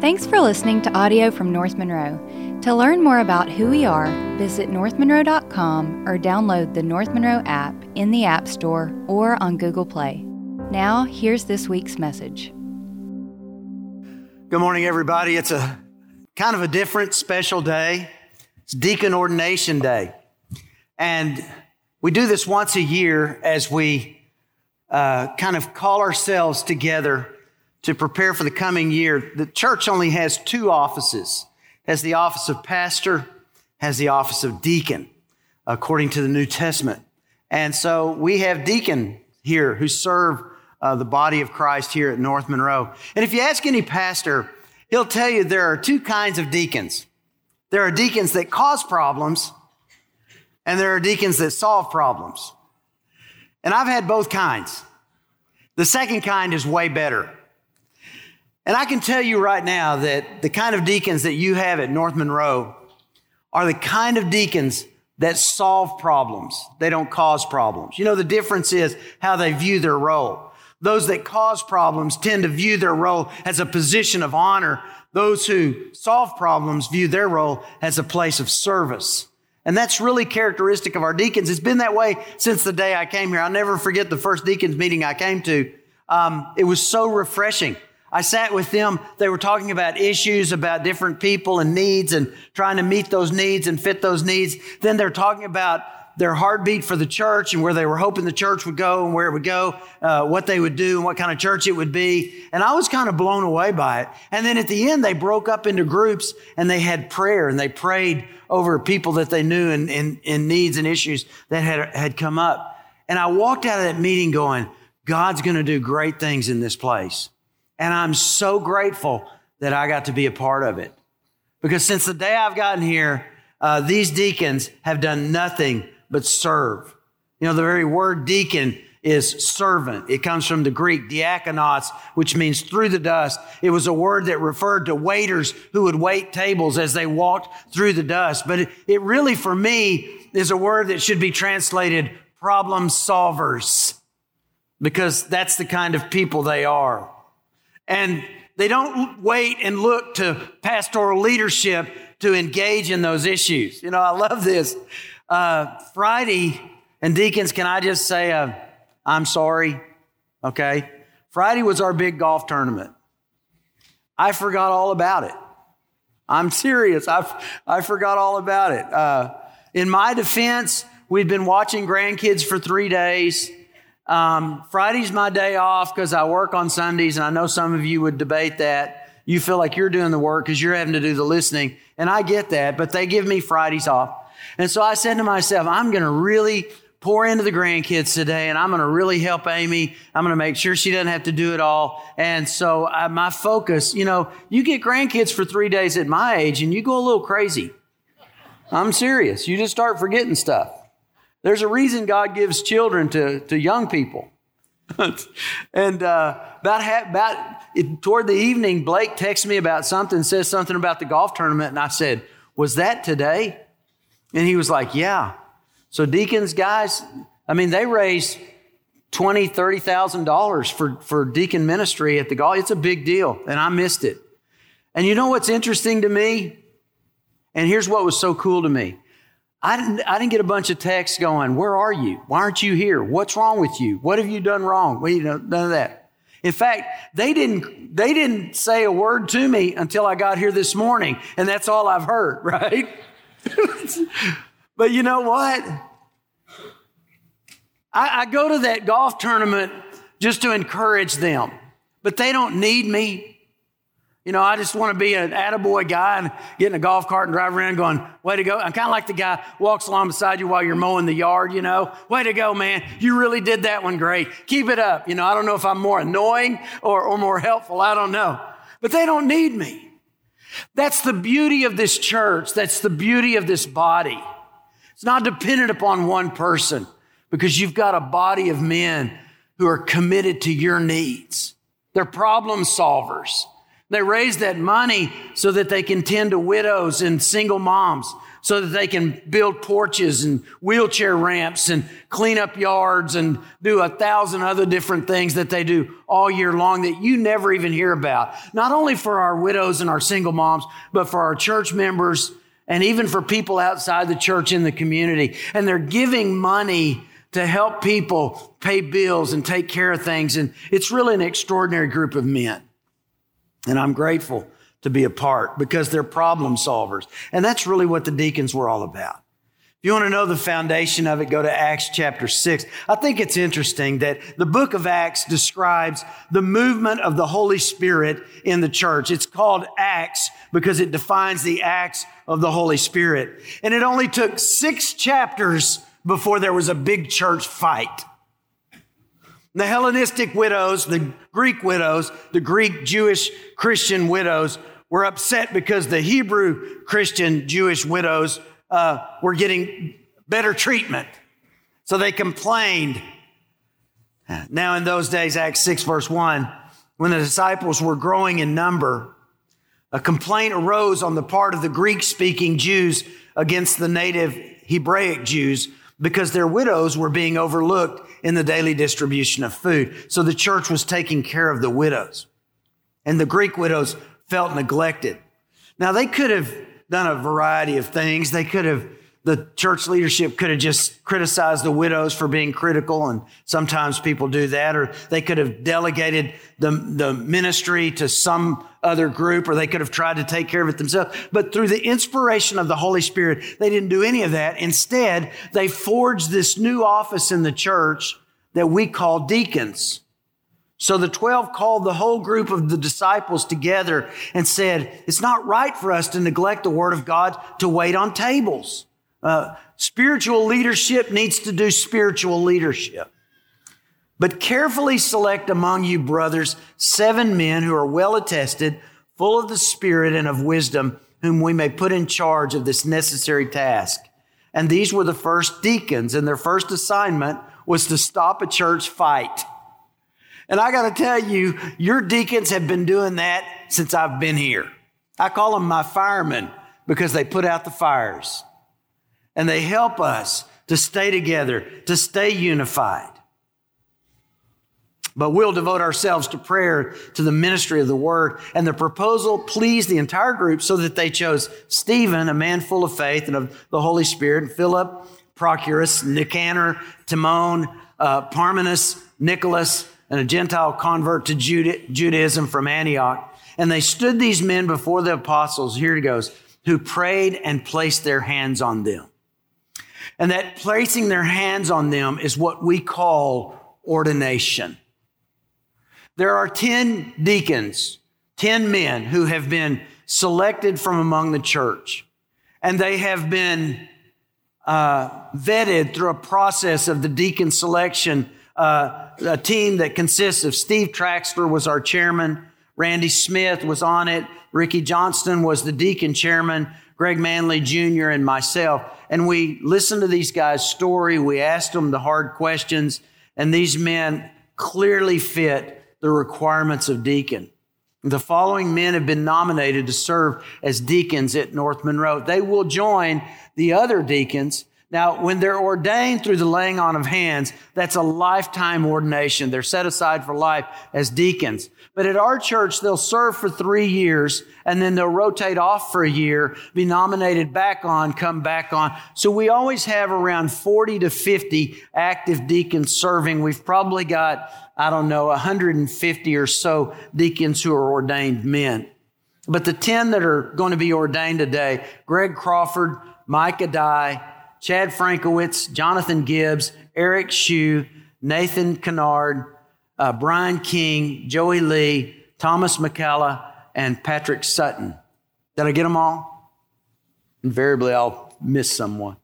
Thanks for listening to audio from North Monroe. To learn more about who we are, visit northmonroe.com or download the North Monroe app in the App Store or on Google Play. Now, here's this week's message. Good morning, everybody. It's a kind of a different, special day. It's Deacon Ordination Day. And we do this once a year as we uh, kind of call ourselves together to prepare for the coming year. The church only has two offices. Has the office of pastor, has the office of deacon, according to the New Testament. And so we have deacon here who serve uh, the body of Christ here at North Monroe. And if you ask any pastor, he'll tell you there are two kinds of deacons. There are deacons that cause problems, and there are deacons that solve problems. And I've had both kinds. The second kind is way better. And I can tell you right now that the kind of deacons that you have at North Monroe are the kind of deacons that solve problems. They don't cause problems. You know, the difference is how they view their role. Those that cause problems tend to view their role as a position of honor. Those who solve problems view their role as a place of service. And that's really characteristic of our deacons. It's been that way since the day I came here. I'll never forget the first deacons meeting I came to. Um, it was so refreshing. I sat with them. They were talking about issues about different people and needs and trying to meet those needs and fit those needs. Then they're talking about their heartbeat for the church and where they were hoping the church would go and where it would go, uh, what they would do and what kind of church it would be. And I was kind of blown away by it. And then at the end, they broke up into groups and they had prayer and they prayed over people that they knew and, and needs and issues that had, had come up. And I walked out of that meeting going, God's going to do great things in this place. And I'm so grateful that I got to be a part of it. Because since the day I've gotten here, uh, these deacons have done nothing but serve. You know, the very word deacon is servant. It comes from the Greek diakonos, which means through the dust. It was a word that referred to waiters who would wait tables as they walked through the dust. But it, it really, for me, is a word that should be translated problem solvers because that's the kind of people they are. And they don't wait and look to pastoral leadership to engage in those issues. You know, I love this. Uh, Friday, and deacons, can I just say, uh, I'm sorry? Okay. Friday was our big golf tournament. I forgot all about it. I'm serious. I, I forgot all about it. Uh, in my defense, we'd been watching grandkids for three days. Um, Friday's my day off because I work on Sundays, and I know some of you would debate that. You feel like you're doing the work because you're having to do the listening, and I get that, but they give me Fridays off. And so I said to myself, I'm going to really pour into the grandkids today, and I'm going to really help Amy. I'm going to make sure she doesn't have to do it all. And so uh, my focus, you know, you get grandkids for three days at my age, and you go a little crazy. I'm serious. You just start forgetting stuff. There's a reason God gives children to, to young people. and uh, about, ha- about it, toward the evening, Blake texts me about something, says something about the golf tournament, and I said, "Was that today?" And he was like, "Yeah." So deacons, guys, I mean, they raised twenty, thirty thousand dollars for for deacon ministry at the golf. It's a big deal, and I missed it. And you know what's interesting to me? And here's what was so cool to me. I didn't, I didn't get a bunch of texts going, Where are you? Why aren't you here? What's wrong with you? What have you done wrong? Well, you know, none of that. In fact, they didn't, they didn't say a word to me until I got here this morning, and that's all I've heard, right? but you know what? I, I go to that golf tournament just to encourage them, but they don't need me. You know, I just want to be an attaboy guy and get in a golf cart and drive around going, way to go. I'm kind of like the guy walks along beside you while you're mowing the yard, you know. Way to go, man. You really did that one great. Keep it up. You know, I don't know if I'm more annoying or, or more helpful. I don't know. But they don't need me. That's the beauty of this church. That's the beauty of this body. It's not dependent upon one person because you've got a body of men who are committed to your needs. They're problem solvers. They raise that money so that they can tend to widows and single moms. so that they can build porches and wheelchair ramps and clean up yards and do a thousand other different things that they do all year long that you never even hear about. Not only for our widows and our single moms, but for our church members and even for people outside the church in the community. And they're giving money to help people pay bills and take care of things. And it's really an extraordinary group of men. And I'm grateful to be a part because they're problem solvers. And that's really what the deacons were all about. If you want to know the foundation of it, go to Acts chapter 6. I think it's interesting that the book of Acts describes the movement of the Holy Spirit in the church. It's called Acts because it defines the acts of the Holy Spirit. And it only took six chapters before there was a big church fight. The Hellenistic widows, the Greek widows, the Greek Jewish Christian widows were upset because the Hebrew Christian Jewish widows uh, were getting better treatment. So they complained. Now, in those days, Acts 6, verse 1, when the disciples were growing in number, a complaint arose on the part of the Greek speaking Jews against the native Hebraic Jews because their widows were being overlooked in the daily distribution of food. So the church was taking care of the widows. And the Greek widows felt neglected. Now, they could have done a variety of things. They could have, the church leadership could have just criticized the widows for being critical, and sometimes people do that, or they could have delegated the, the ministry to some other group, or they could have tried to take care of it themselves. But through the inspiration of the Holy Spirit, they didn't do any of that. Instead, they forged this new office in the church that we call deacons. So the 12 called the whole group of the disciples together and said, It's not right for us to neglect the word of God to wait on tables. Uh, spiritual leadership needs to do spiritual leadership. But carefully select among you, brothers, seven men who are well attested, full of the Spirit and of wisdom, whom we may put in charge of this necessary task. And these were the first deacons, and their first assignment was to stop a church fight. And I got to tell you, your deacons have been doing that since I've been here. I call them my firemen because they put out the fires and they help us to stay together, to stay unified. But we'll devote ourselves to prayer, to the ministry of the word. And the proposal pleased the entire group so that they chose Stephen, a man full of faith and of the Holy Spirit, and Philip, Prochorus, Nicanor, Timon, uh, Parmenas, Nicholas, and a Gentile convert to Judaism from Antioch. And they stood these men before the apostles, here it goes, who prayed and placed their hands on them. And that placing their hands on them is what we call ordination. There are 10 deacons, 10 men who have been selected from among the church, and they have been uh, vetted through a process of the deacon selection uh, a team that consists of Steve Traxler was our chairman, Randy Smith was on it, Ricky Johnston was the deacon chairman, Greg Manley Jr. and myself. And we listened to these guys' story. We asked them the hard questions, and these men clearly fit the requirements of deacon. The following men have been nominated to serve as deacons at North Monroe. They will join the other deacons now, when they're ordained through the laying on of hands, that's a lifetime ordination. They're set aside for life as deacons. But at our church, they'll serve for three years and then they'll rotate off for a year, be nominated back on, come back on. So we always have around 40 to 50 active deacons serving. We've probably got, I don't know, 150 or so deacons who are ordained men. But the 10 that are going to be ordained today, Greg Crawford, Micah Dye, Chad Frankowitz, Jonathan Gibbs, Eric Shue, Nathan Kennard, uh, Brian King, Joey Lee, Thomas McCalla, and Patrick Sutton. Did I get them all? Invariably, I'll miss someone.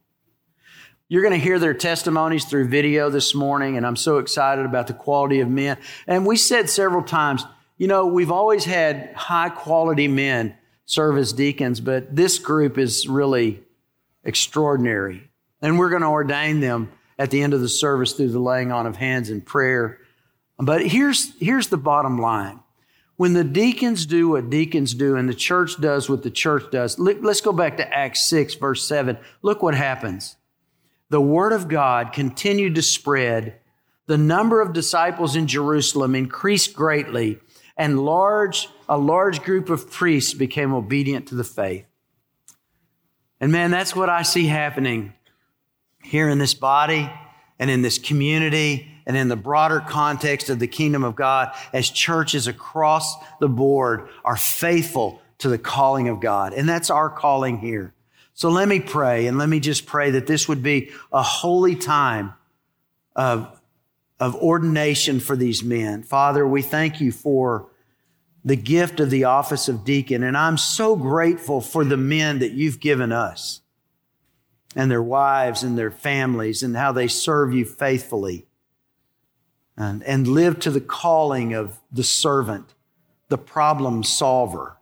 You're going to hear their testimonies through video this morning, and I'm so excited about the quality of men. And we said several times, you know, we've always had high quality men serve as deacons, but this group is really extraordinary. And we're going to ordain them at the end of the service through the laying on of hands and prayer. But here's, here's the bottom line. When the deacons do what deacons do and the church does what the church does, let's go back to Acts 6, verse 7. Look what happens. The word of God continued to spread. The number of disciples in Jerusalem increased greatly, and large, a large group of priests became obedient to the faith. And man, that's what I see happening here in this body and in this community and in the broader context of the kingdom of God as churches across the board are faithful to the calling of God. And that's our calling here. So let me pray and let me just pray that this would be a holy time of, of ordination for these men. Father, we thank you for the gift of the office of deacon. And I'm so grateful for the men that you've given us and their wives and their families and how they serve you faithfully and, and live to the calling of the servant, the problem solver.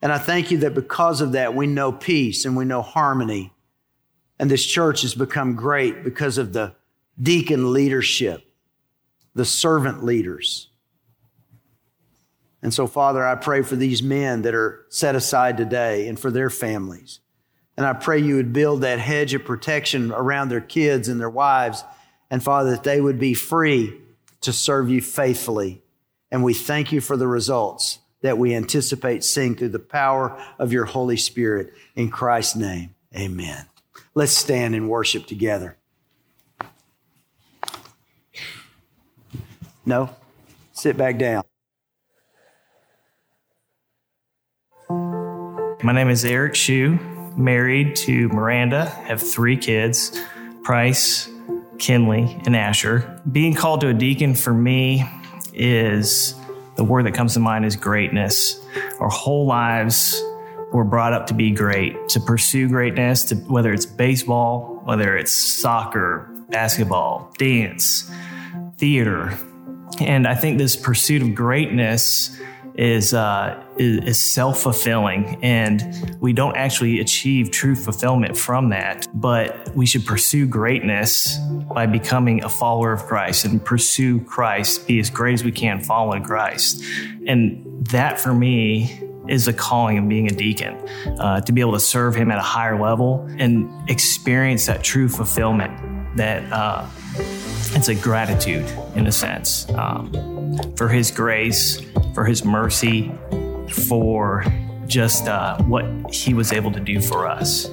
And I thank you that because of that, we know peace and we know harmony. And this church has become great because of the deacon leadership, the servant leaders. And so, Father, I pray for these men that are set aside today and for their families. And I pray you would build that hedge of protection around their kids and their wives and Father, that they would be free to serve you faithfully. And we thank you for the results that we anticipate seeing through the power of your Holy Spirit. In Christ's name, amen. Let's stand and worship together. No? Sit back down. My name is Eric Shue, married to Miranda, have three kids Price, Kinley, and Asher. Being called to a deacon for me is the word that comes to mind is greatness. Our whole lives were brought up to be great, to pursue greatness, to whether it's baseball, whether it's soccer, basketball, dance, theater. And I think this pursuit of greatness is uh, is, self fulfilling, and we don't actually achieve true fulfillment from that. But we should pursue greatness by becoming a follower of Christ and pursue Christ, be as great as we can following Christ, and that for me is a calling of being a deacon uh, to be able to serve Him at a higher level and experience that true fulfillment that. Uh, it's a gratitude in a sense um, for his grace, for his mercy, for just uh, what he was able to do for us.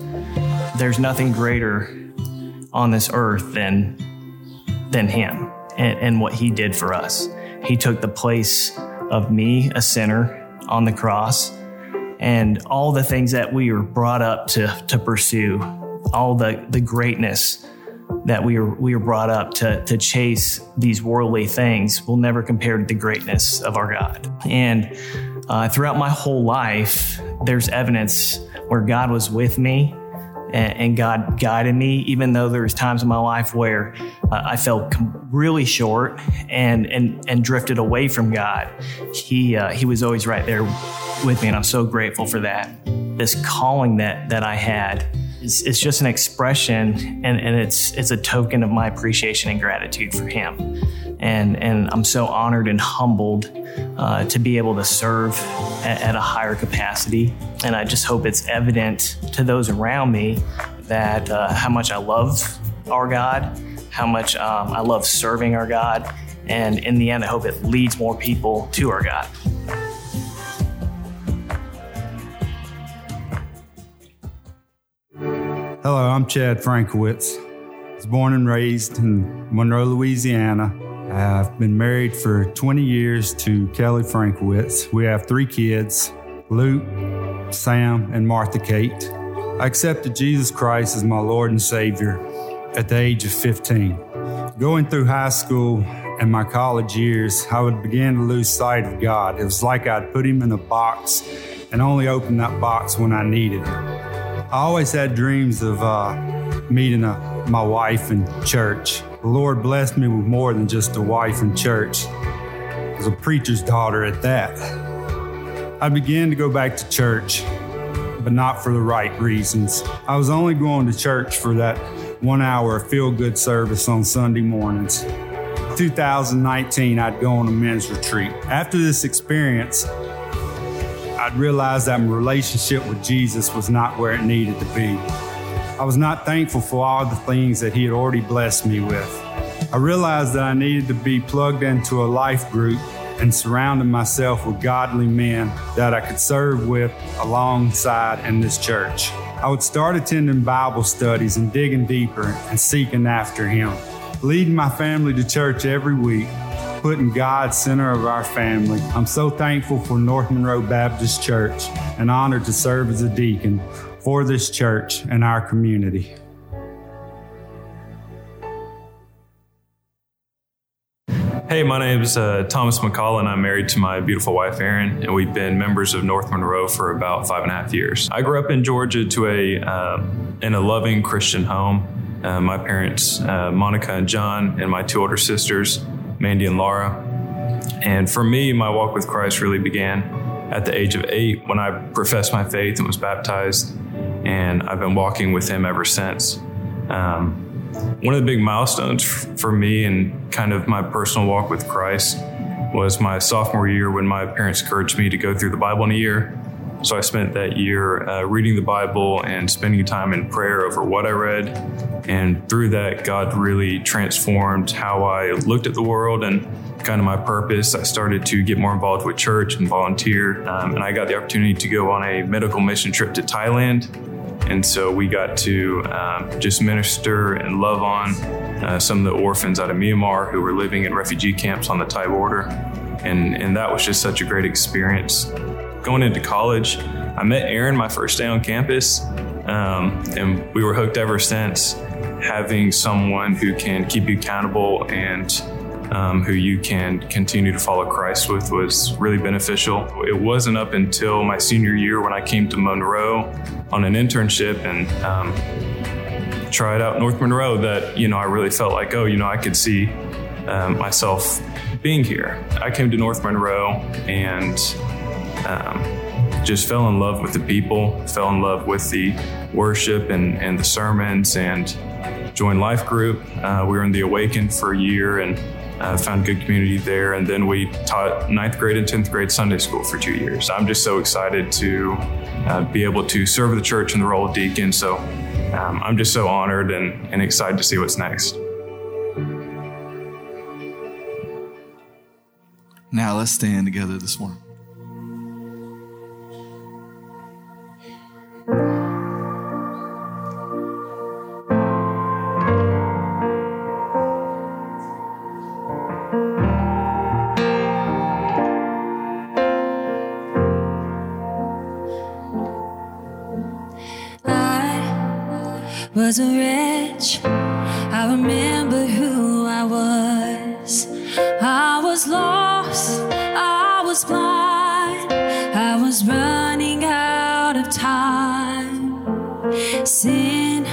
There's nothing greater on this earth than than him and, and what he did for us. He took the place of me, a sinner, on the cross, and all the things that we were brought up to to pursue, all the the greatness that we were we were brought up to to chase these worldly things will never compare to the greatness of our God. And uh, throughout my whole life, there's evidence where God was with me and, and God guided me, even though there was times in my life where uh, I felt really short and and and drifted away from God. He uh, he was always right there with me, and I'm so grateful for that. This calling that that I had it's, it's just an expression and, and it's it's a token of my appreciation and gratitude for him. And and I'm so honored and humbled uh, to be able to serve at, at, a higher capacity. And I just hope it's evident to those around me that uh, how much I love our God how much um, I love serving our God. And in the end I hope it leads more people to our God. Hello, I'm Chad Frankowitz. I was born and raised in Monroe, Louisiana. I've been married for 20 years to Kelly Frankowitz. We have three kids Luke, Sam, and Martha Kate. I accepted Jesus Christ as my Lord and Savior at the age of 15. Going through high school and my college years, I would begin to lose sight of God. It was like I'd put Him in a box and only open that box when I needed Him. I always had dreams of uh, meeting a, my wife in church. The Lord blessed me with more than just a wife in church. I was a preacher's daughter at that. I began to go back to church, but not for the right reasons. I was only going to church for that one hour feel good service on Sunday mornings. 2019, I'd go on a men's retreat. After this experience, I'd realized that my relationship with Jesus was not where it needed to be. I was not thankful for all the things that He had already blessed me with. I realized that I needed to be plugged into a life group and surrounding myself with godly men that I could serve with alongside in this church. I would start attending Bible studies and digging deeper and seeking after Him, leading my family to church every week, putting God center of our family. I'm so thankful for North Monroe Baptist Church and honored to serve as a deacon for this church and our community. Hey, my name is uh, Thomas McCall, and I'm married to my beautiful wife, Erin, and we've been members of North Monroe for about five and a half years. I grew up in Georgia to a uh, in a loving Christian home. Uh, my parents, uh, Monica and John, and my two older sisters, Mandy and Laura. And for me, my walk with Christ really began at the age of eight when I professed my faith and was baptized, and I've been walking with Him ever since. Um, one of the big milestones for me and kind of my personal walk with Christ was my sophomore year when my parents encouraged me to go through the Bible in a year. So I spent that year uh, reading the Bible and spending time in prayer over what I read. And through that, God really transformed how I looked at the world and kind of my purpose. I started to get more involved with church and volunteer. Um, and I got the opportunity to go on a medical mission trip to Thailand and so we got to um, just minister and love on uh, some of the orphans out of Myanmar who were living in refugee camps on the Thai border. And, and that was just such a great experience. Going into college, I met Erin my first day on campus, um, and we were hooked ever since. Having someone who can keep you accountable and um, who you can continue to follow Christ with was really beneficial. It wasn't up until my senior year when I came to Monroe on an internship and um, tried out North Monroe that, you know, I really felt like, oh, you know, I could see um, myself being here. I came to North Monroe and um, just fell in love with the people, fell in love with the worship and, and the sermons and joined Life Group. Uh, we were in the Awaken for a year and uh, found good community there. And then we taught ninth grade and 10th grade Sunday school for two years. I'm just so excited to uh, be able to serve the church in the role of deacon. So um, I'm just so honored and, and excited to see what's next. Now let's stand together this morning. Was a wretch. I remember who I was. I was lost, I was blind, I was running out of time. Sin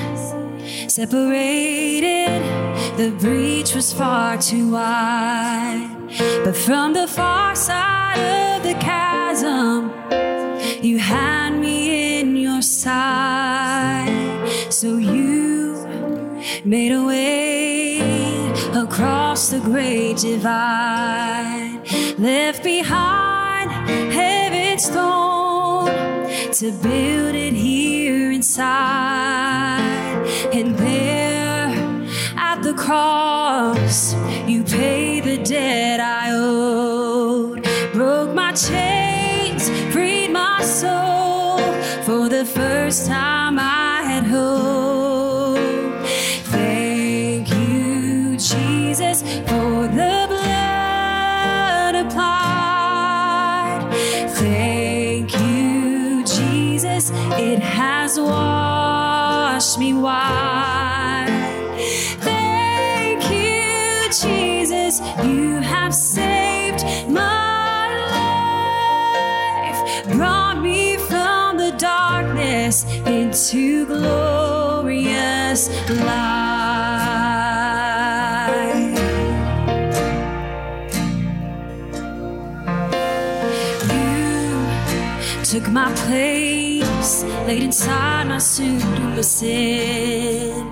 separated, the breach was far too wide. But from the far side of the chasm, you had me in your sight. So you made a way across the great divide, left behind heaven's throne to build it here inside. And there at the cross, you paid the debt I owed, broke my chains, freed my soul for the first time I had hope. Thank you, Jesus, for the blood applied. Thank you, Jesus, it has washed me white. Into glorious light. You took my place, laid inside my pseudo sin.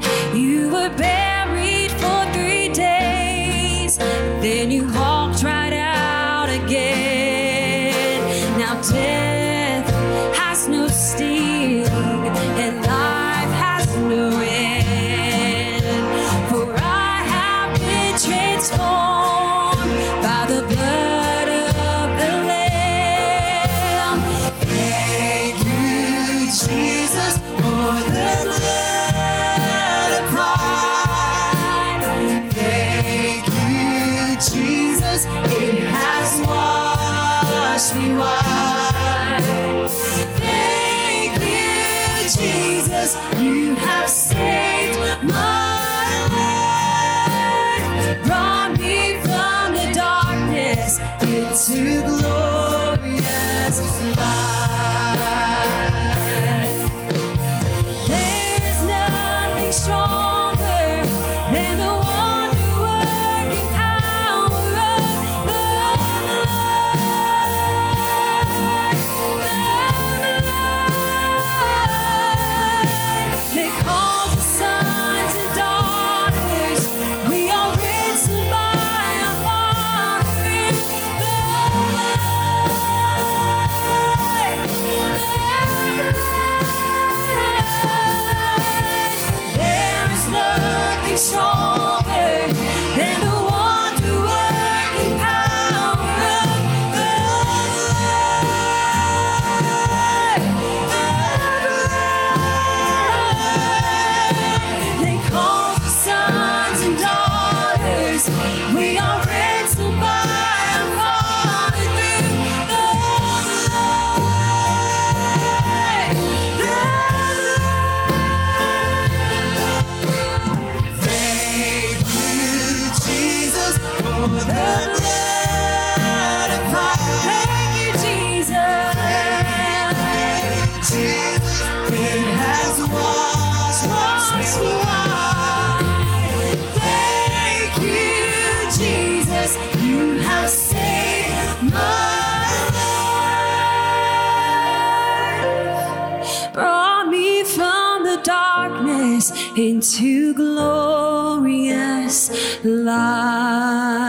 Glorious into glorious light.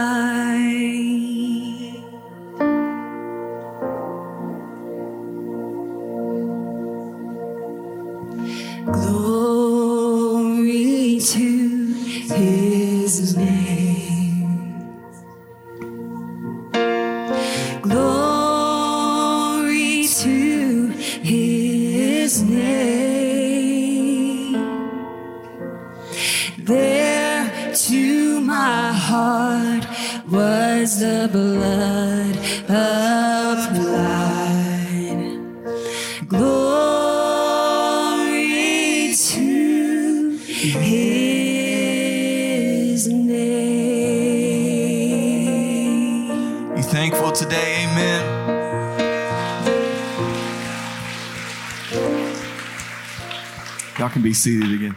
Can be seated again.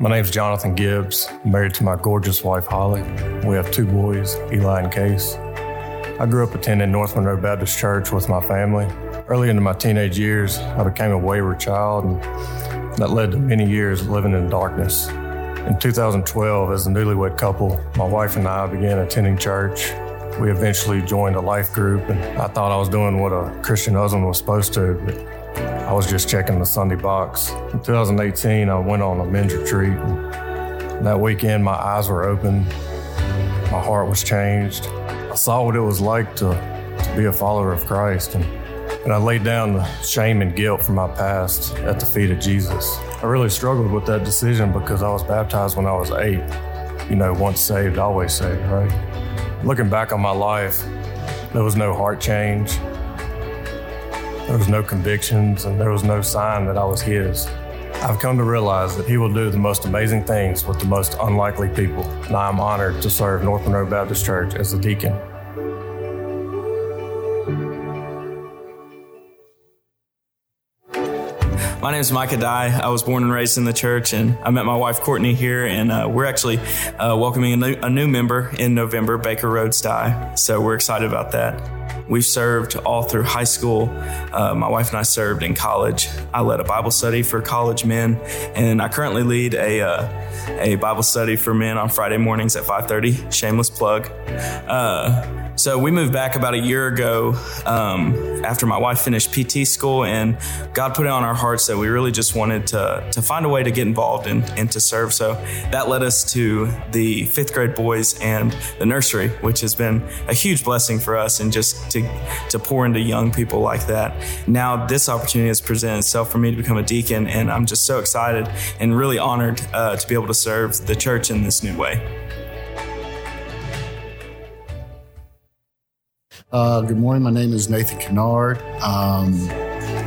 My name is Jonathan Gibbs, married to my gorgeous wife Holly. We have two boys, Eli and Case. I grew up attending North Monroe Baptist Church with my family. Early into my teenage years, I became a wayward child, and that led to many years living in darkness. In 2012, as a newlywed couple, my wife and I began attending church. We eventually joined a life group, and I thought I was doing what a Christian husband was supposed to, but I was just checking the Sunday box. In 2018, I went on a men's retreat. That weekend, my eyes were open, my heart was changed. I saw what it was like to, to be a follower of Christ, and, and I laid down the shame and guilt from my past at the feet of Jesus. I really struggled with that decision because I was baptized when I was eight. You know, once saved, always saved, right? Looking back on my life, there was no heart change, there was no convictions, and there was no sign that I was His. I've come to realize that He will do the most amazing things with the most unlikely people, and I am honored to serve North Monroe Baptist Church as a deacon. My name is Micah Dye. I was born and raised in the church, and I met my wife Courtney here, and uh, we're actually uh, welcoming a new, a new member in November, Baker Rhodes Dye. So we're excited about that. We've served all through high school. Uh, my wife and I served in college. I led a Bible study for college men, and I currently lead a uh, a Bible study for men on Friday mornings at 5:30. Shameless plug. Uh, so we moved back about a year ago um, after my wife finished PT school, and God put it on our hearts that we really just wanted to, to find a way to get involved and, and to serve. So that led us to the fifth grade boys and the nursery, which has been a huge blessing for us, and just to, to pour into young people like that. Now, this opportunity has presented itself for me to become a deacon, and I'm just so excited and really honored uh, to be able to serve the church in this new way. Uh, good morning. My name is Nathan Kennard. Um,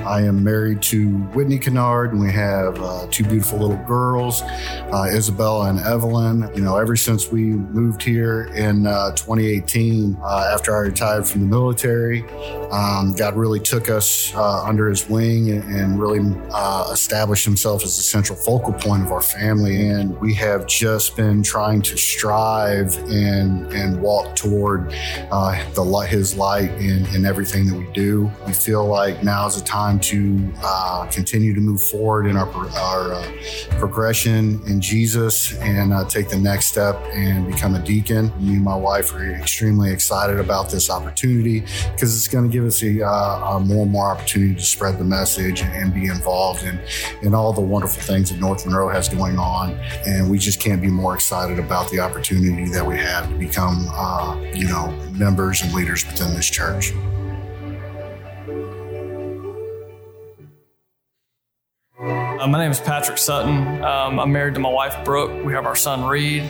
I am married to Whitney Kennard, and we have uh, two beautiful little girls, uh, Isabella and Evelyn. You know, ever since we moved here in uh, 2018, uh, after I retired from the military, um, God really took us uh, under His wing and, and really established Himself as the central focal point of our family. And we have just been trying to strive and and walk toward the His light in, in everything that we do. We feel like now is a time to uh, continue to move forward in our, our uh, progression in Jesus and uh, take the next step and become a deacon. Me and my wife are extremely excited about this opportunity because it's going to give us a, uh, a more and more opportunity to spread the message and be involved in, in all the wonderful things that North Monroe has going on. And we just can't be more excited about the opportunity that we have to become, uh, you know, members and leaders within this church. Uh, my name is Patrick Sutton. Um, I'm married to my wife, Brooke. We have our son, Reed.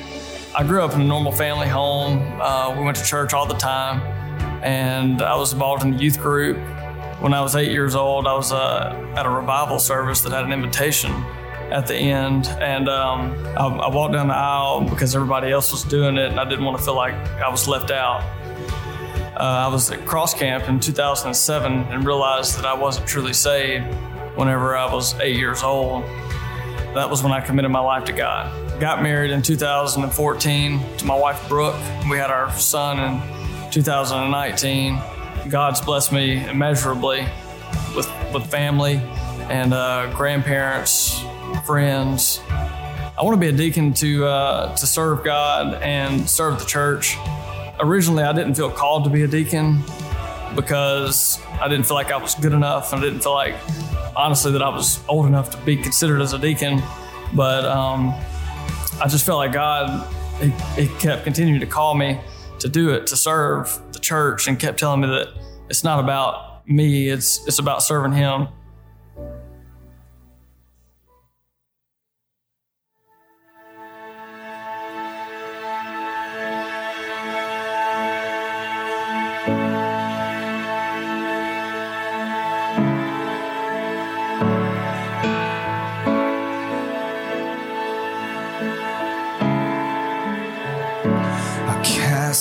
I grew up in a normal family home. Uh, we went to church all the time, and I was involved in the youth group. When I was eight years old, I was uh, at a revival service that had an invitation at the end, and um, I, I walked down the aisle because everybody else was doing it, and I didn't want to feel like I was left out. Uh, I was at Cross Camp in 2007 and realized that I wasn't truly saved whenever I was eight years old. That was when I committed my life to God. Got married in 2014 to my wife, Brooke. We had our son in 2019. God's blessed me immeasurably with, with family and uh, grandparents, friends. I want to be a deacon to, uh, to serve God and serve the church. Originally, I didn't feel called to be a deacon because I didn't feel like I was good enough. And I didn't feel like honestly that I was old enough to be considered as a deacon, but um, I just felt like God, he, he, kept continuing to call me to do it, to serve the church, and kept telling me that it's not about me, it's it's about serving Him.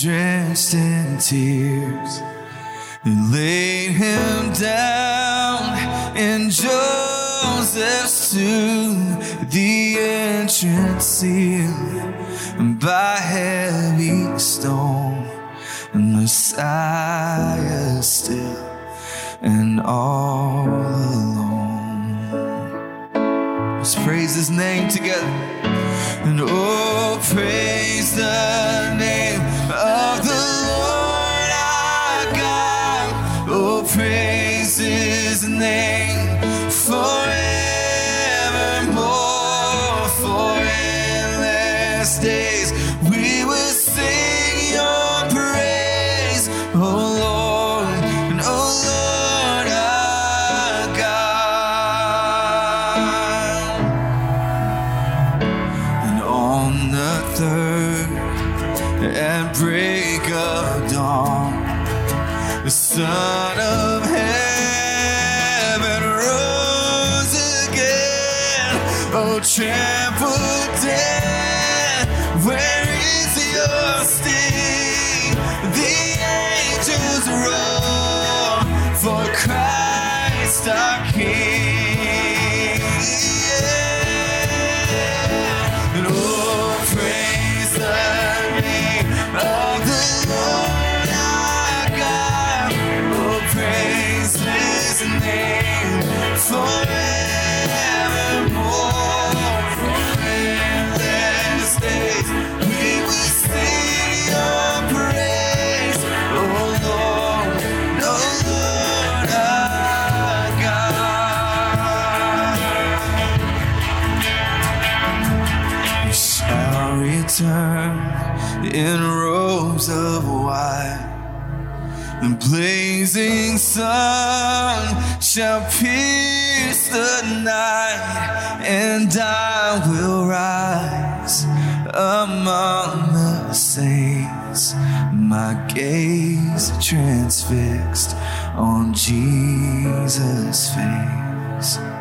Drenched in tears. They laid him down in Joseph's tomb, the entrance sealed by heavy stone. And Messiah still and all alone. Let's praise his name together. And oh, praise the dawn, the Son of Heaven rose again. Oh, trample blazing sun shall pierce the night, and I will rise among the saints. My gaze transfixed on Jesus' face.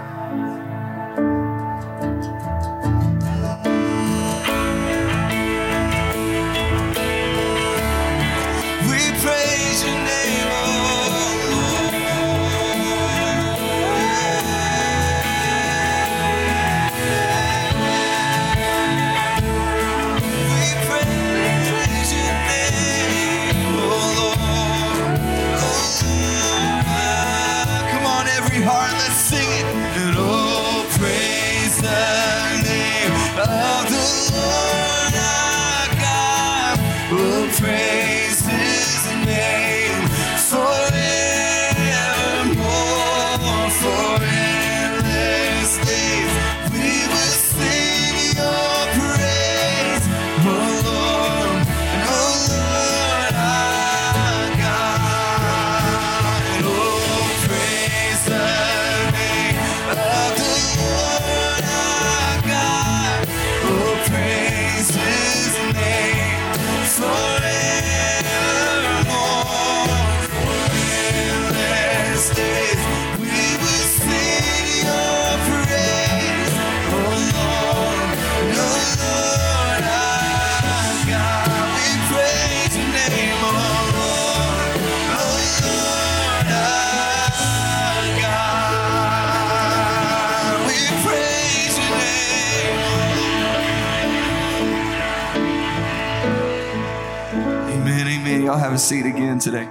A seat again today.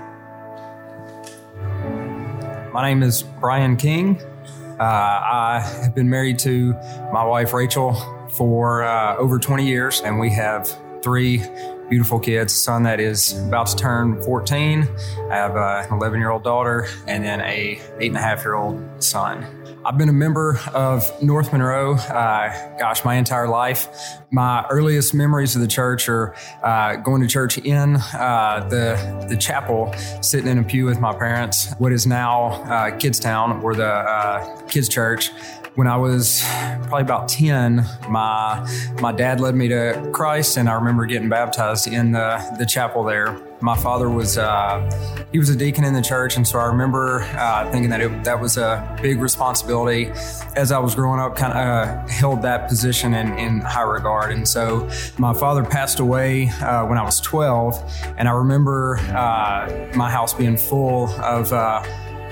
My name is Brian King. Uh, I have been married to my wife Rachel for uh, over 20 years, and we have three beautiful kids. A son that is about to turn 14. I have uh, an 11 year old daughter, and then a eight and a half year old son. I've been a member of North Monroe, uh, gosh, my entire life. My earliest memories of the church are uh, going to church in uh, the the chapel, sitting in a pew with my parents. What is now uh, Kidstown, or the uh, kids' church. When I was probably about ten, my my dad led me to Christ, and I remember getting baptized in the the chapel there. My father was uh, he was a deacon in the church, and so I remember uh, thinking that it, that was a big responsibility. As I was growing up, kind of uh, held that position in, in high regard. And so my father passed away uh, when I was 12, and I remember uh, my house being full of uh,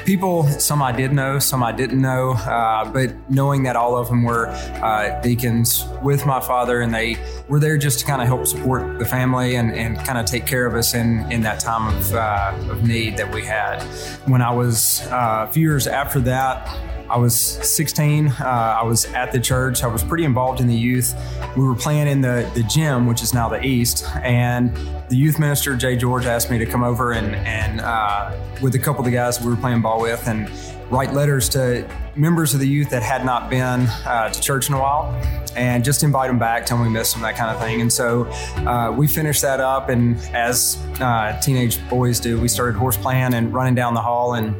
people some i did know some i didn't know uh, but knowing that all of them were uh, deacons with my father and they were there just to kind of help support the family and, and kind of take care of us in, in that time of, uh, of need that we had. When i was uh, a few years after that I was 16. Uh, I was at the church. I was pretty involved in the youth. We were playing in the, the gym, which is now the East, and the youth minister, Jay George, asked me to come over and, and uh, with a couple of the guys we were playing ball with and write letters to members of the youth that had not been uh, to church in a while and just invite them back, tell them we missed them, that kind of thing. And so uh, we finished that up, and as uh, teenage boys do, we started horse playing and running down the hall and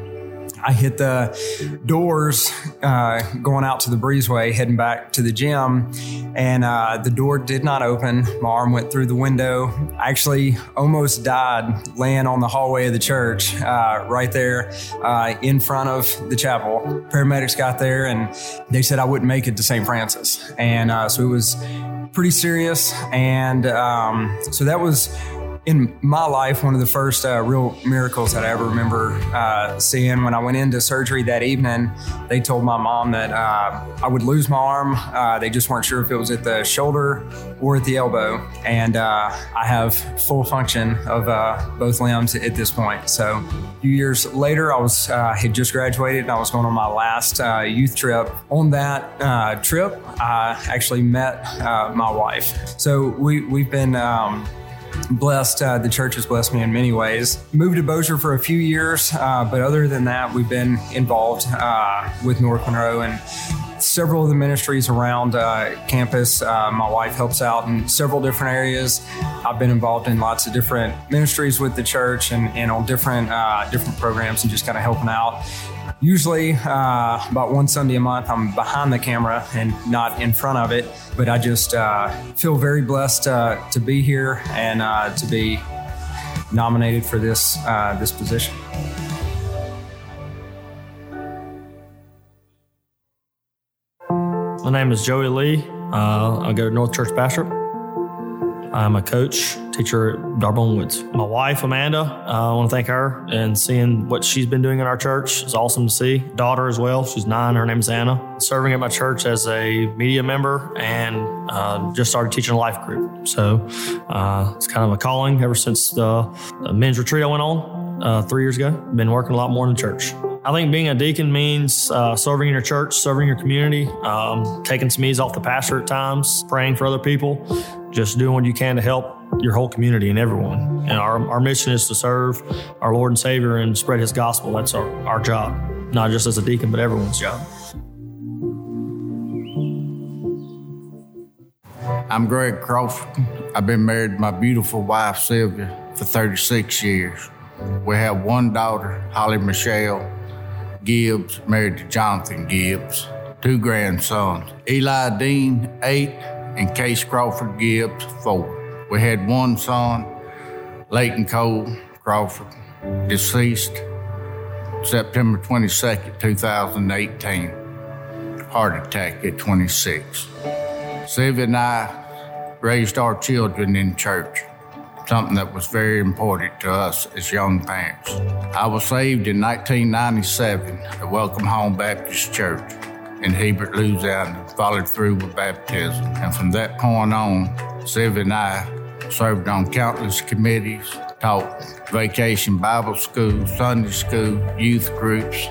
I hit the doors uh, going out to the breezeway, heading back to the gym, and uh, the door did not open. My arm went through the window. I actually almost died laying on the hallway of the church, uh, right there uh, in front of the chapel. Paramedics got there and they said I wouldn't make it to St. Francis, and uh, so it was pretty serious. And um, so that was in my life, one of the first uh, real miracles that I ever remember uh, seeing when I went into surgery that evening, they told my mom that uh, I would lose my arm. Uh, they just weren't sure if it was at the shoulder or at the elbow. And uh, I have full function of uh, both limbs at this point. So a few years later, I was had just graduated and I was going on my last youth trip. On that trip, I actually met my wife. So we, we've been. Um, blessed. Uh, the church has blessed me in many ways. Moved to Bossier for a few years, uh, but other than that, we've been involved uh, with North Monroe and several of the ministries around uh, campus. Uh, my wife helps out in several different areas. I've been involved in lots of different ministries with the church and, and on different uh, different programs and just kind of helping out. Usually, uh, about one Sunday a month, I'm behind the camera and not in front of it. But I just uh, feel very blessed uh, to be here and to be nominated for this this position. My name is Joey Lee. Uh, I go to North Church Bastrop. I'm a coach, teacher at D'Arbonne Woods. My wife, Amanda, uh, I want to thank her and seeing what she's been doing in our church is awesome to see. Daughter as well, she's nine, her name's Anna. Serving at my church as a media member and uh, just started teaching a life group. So uh, it's kind of a calling ever since the, the men's retreat I went on uh, three years ago. Been working a lot more in the church. I think being a deacon means uh, serving in your church, serving your community, um, taking some ease off the pastor at times, praying for other people, just doing what you can to help your whole community and everyone. And our, our mission is to serve our Lord and Savior and spread His gospel. That's our, our job, not just as a deacon, but everyone's job. I'm Greg Crawford. I've been married to my beautiful wife, Sylvia, for 36 years. We have one daughter, Holly Michelle Gibbs, married to Jonathan Gibbs, two grandsons, Eli Dean, eight, and Case Crawford Gibbs, four. We had one son, Leighton Cole Crawford, deceased September 22nd, 2018, heart attack at 26. Sylvia and I raised our children in church, something that was very important to us as young parents. I was saved in 1997 at Welcome Home Baptist Church in Hebert, Louisiana, followed through with baptism. And from that point on, Sylvia and I served on countless committees, taught vacation Bible school, Sunday school, youth groups,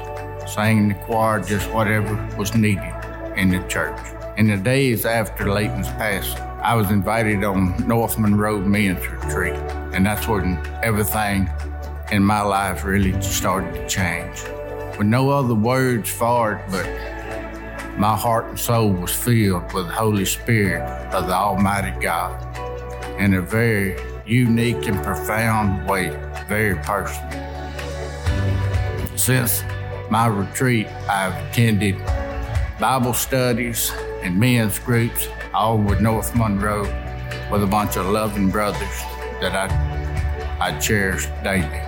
sang in the choir, just whatever was needed in the church. In the days after Leighton's passing, I was invited on North Monroe Men's Retreat, and that's when everything in my life really started to change. With no other words for it, but my heart and soul was filled with the Holy Spirit of the Almighty God in a very unique and profound way, very personal. Since my retreat, I've attended Bible studies and men's groups, all with North Monroe, with a bunch of loving brothers that I, I cherish daily.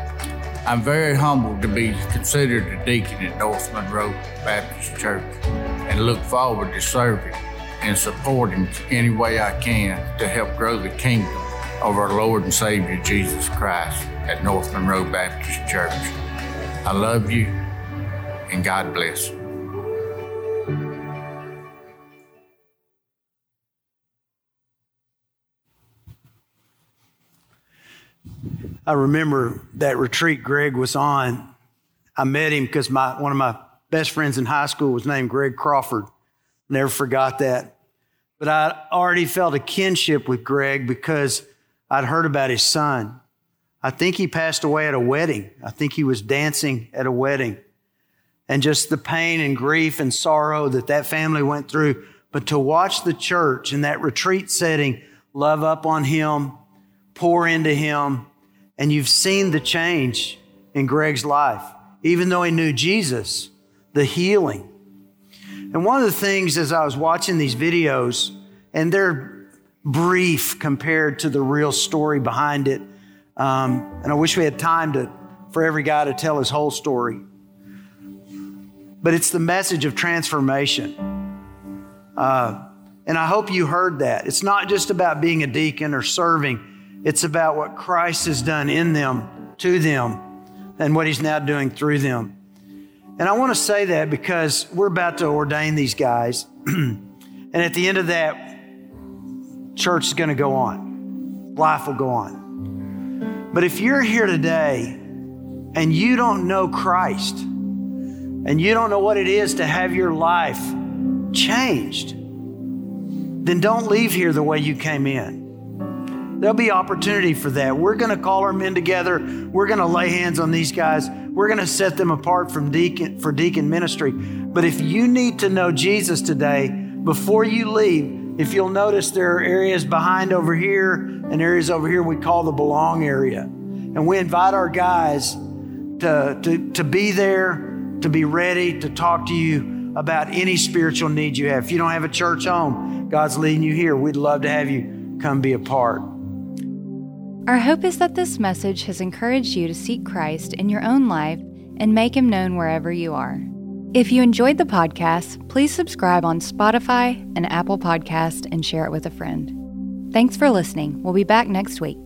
I'm very humbled to be considered a deacon at North Monroe Baptist Church and look forward to serving and supporting any way I can to help grow the kingdom of our Lord and Savior Jesus Christ at North Monroe Baptist Church. I love you and God bless. I remember that retreat Greg was on. I met him because my one of my best friends in high school was named Greg Crawford. Never forgot that. But I already felt a kinship with Greg because I'd heard about his son. I think he passed away at a wedding. I think he was dancing at a wedding. And just the pain and grief and sorrow that that family went through. But to watch the church in that retreat setting love up on him, pour into him, and you've seen the change in Greg's life. Even though he knew Jesus, the healing. And one of the things as I was watching these videos, and they're brief compared to the real story behind it, um, and I wish we had time to, for every guy to tell his whole story. But it's the message of transformation. Uh, and I hope you heard that. It's not just about being a deacon or serving, it's about what Christ has done in them, to them, and what he's now doing through them. And I want to say that because we're about to ordain these guys. and at the end of that, church is going to go on, life will go on. But if you're here today and you don't know Christ, and you don't know what it is to have your life changed, then don't leave here the way you came in. There'll be opportunity for that. We're going to call our men together. We're going to lay hands on these guys. We're going to set them apart from deacon for deacon ministry. But if you need to know Jesus today, before you leave, if you'll notice there are areas behind over here and areas over here we call the belong area. And we invite our guys to, to, to be there, to be ready to talk to you about any spiritual need you have. If you don't have a church home, God's leading you here. We'd love to have you come be a part. Our hope is that this message has encouraged you to seek Christ in your own life and make him known wherever you are. If you enjoyed the podcast, please subscribe on Spotify and Apple Podcast and share it with a friend. Thanks for listening. We'll be back next week.